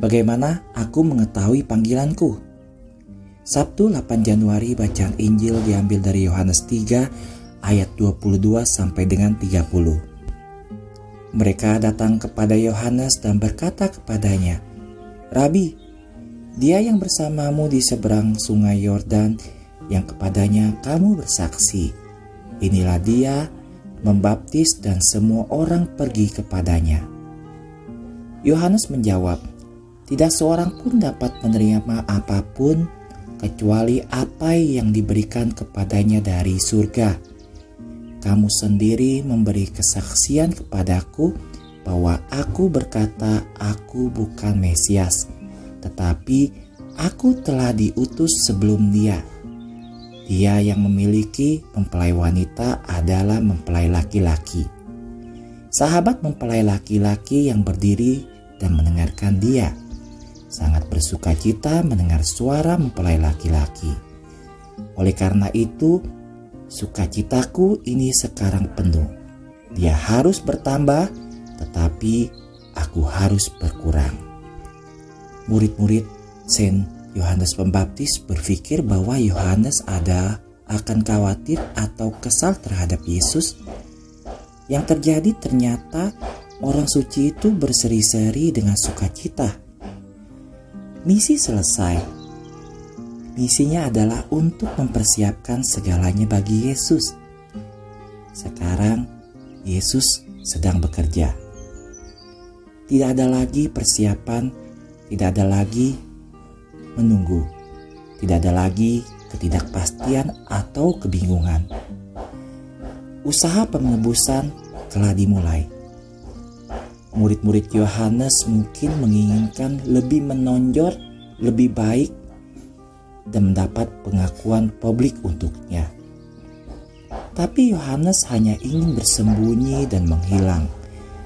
Bagaimana aku mengetahui panggilanku? Sabtu 8 Januari bacaan Injil diambil dari Yohanes 3 ayat 22 sampai dengan 30. Mereka datang kepada Yohanes dan berkata kepadanya, "Rabi, dia yang bersamamu di seberang sungai Yordan yang kepadanya kamu bersaksi. Inilah dia membaptis dan semua orang pergi kepadanya." Yohanes menjawab, "Tidak seorang pun dapat menerima apa pun kecuali apa yang diberikan kepadanya dari surga. Kamu sendiri memberi kesaksian kepadaku bahwa aku berkata aku bukan Mesias, tetapi aku telah diutus sebelum dia. Dia yang memiliki mempelai wanita adalah mempelai laki-laki. Sahabat mempelai laki-laki yang berdiri dan mendengarkan dia sangat bersuka cita mendengar suara mempelai laki-laki. Oleh karena itu, sukacitaku ini sekarang penuh. Dia harus bertambah, tetapi aku harus berkurang. Murid-murid Saint Yohanes Pembaptis berpikir bahwa Yohanes ada akan khawatir atau kesal terhadap Yesus. Yang terjadi ternyata orang suci itu berseri-seri dengan sukacita Misi selesai. Misinya adalah untuk mempersiapkan segalanya bagi Yesus. Sekarang Yesus sedang bekerja. Tidak ada lagi persiapan, tidak ada lagi menunggu, tidak ada lagi ketidakpastian atau kebingungan. Usaha penebusan telah dimulai murid-murid Yohanes mungkin menginginkan lebih menonjol, lebih baik, dan mendapat pengakuan publik untuknya. Tapi Yohanes hanya ingin bersembunyi dan menghilang,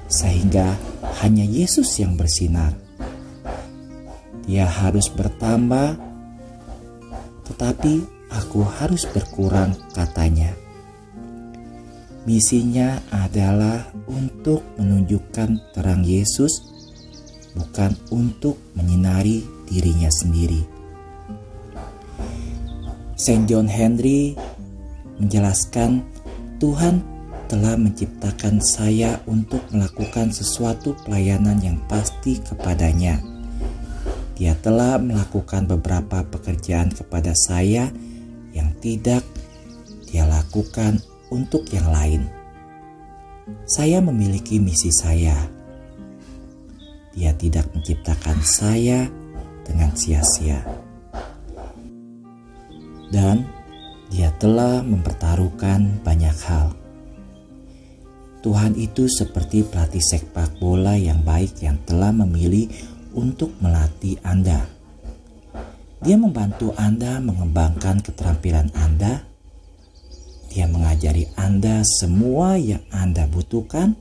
sehingga hanya Yesus yang bersinar. Dia harus bertambah, tetapi aku harus berkurang, katanya. Misinya adalah untuk menunjukkan terang Yesus, bukan untuk menyinari dirinya sendiri. Saint John Henry menjelaskan, Tuhan telah menciptakan saya untuk melakukan sesuatu pelayanan yang pasti kepadanya. Dia telah melakukan beberapa pekerjaan kepada saya yang tidak dia lakukan untuk yang lain. Saya memiliki misi saya. Dia tidak menciptakan saya dengan sia-sia. Dan dia telah mempertaruhkan banyak hal. Tuhan itu seperti pelatih sepak bola yang baik yang telah memilih untuk melatih Anda. Dia membantu Anda mengembangkan keterampilan Anda dia mengajari Anda semua yang Anda butuhkan.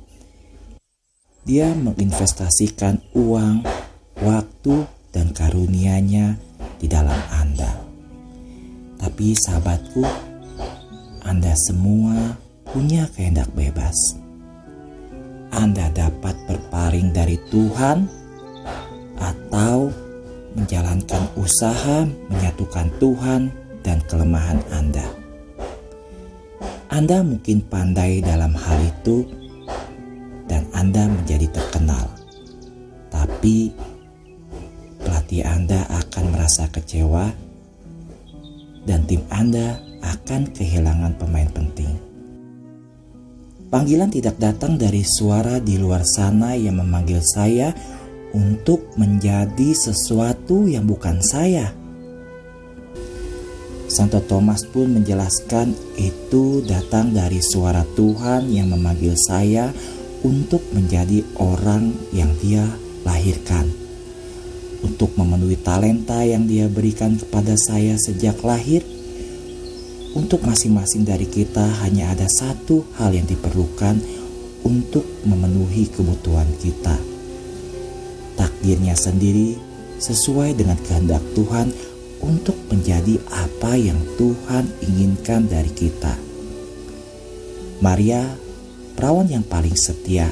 Dia menginvestasikan uang, waktu, dan karunia-Nya di dalam Anda. Tapi sahabatku, Anda semua punya kehendak bebas. Anda dapat berpaling dari Tuhan atau menjalankan usaha menyatukan Tuhan dan kelemahan Anda. Anda mungkin pandai dalam hal itu dan Anda menjadi terkenal. Tapi pelatih Anda akan merasa kecewa dan tim Anda akan kehilangan pemain penting. Panggilan tidak datang dari suara di luar sana yang memanggil saya untuk menjadi sesuatu yang bukan saya Santo Thomas pun menjelaskan itu datang dari suara Tuhan yang memanggil saya untuk menjadi orang yang dia lahirkan. Untuk memenuhi talenta yang dia berikan kepada saya sejak lahir, untuk masing-masing dari kita hanya ada satu hal yang diperlukan untuk memenuhi kebutuhan kita. Takdirnya sendiri sesuai dengan kehendak Tuhan untuk menjadi apa yang Tuhan inginkan dari kita. Maria, perawan yang paling setia,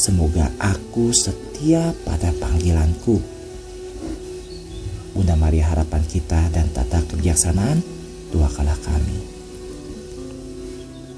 Semoga aku setia pada panggilanku. Bunda Maria harapan kita dan tata kebijaksanaan, doakanlah kami.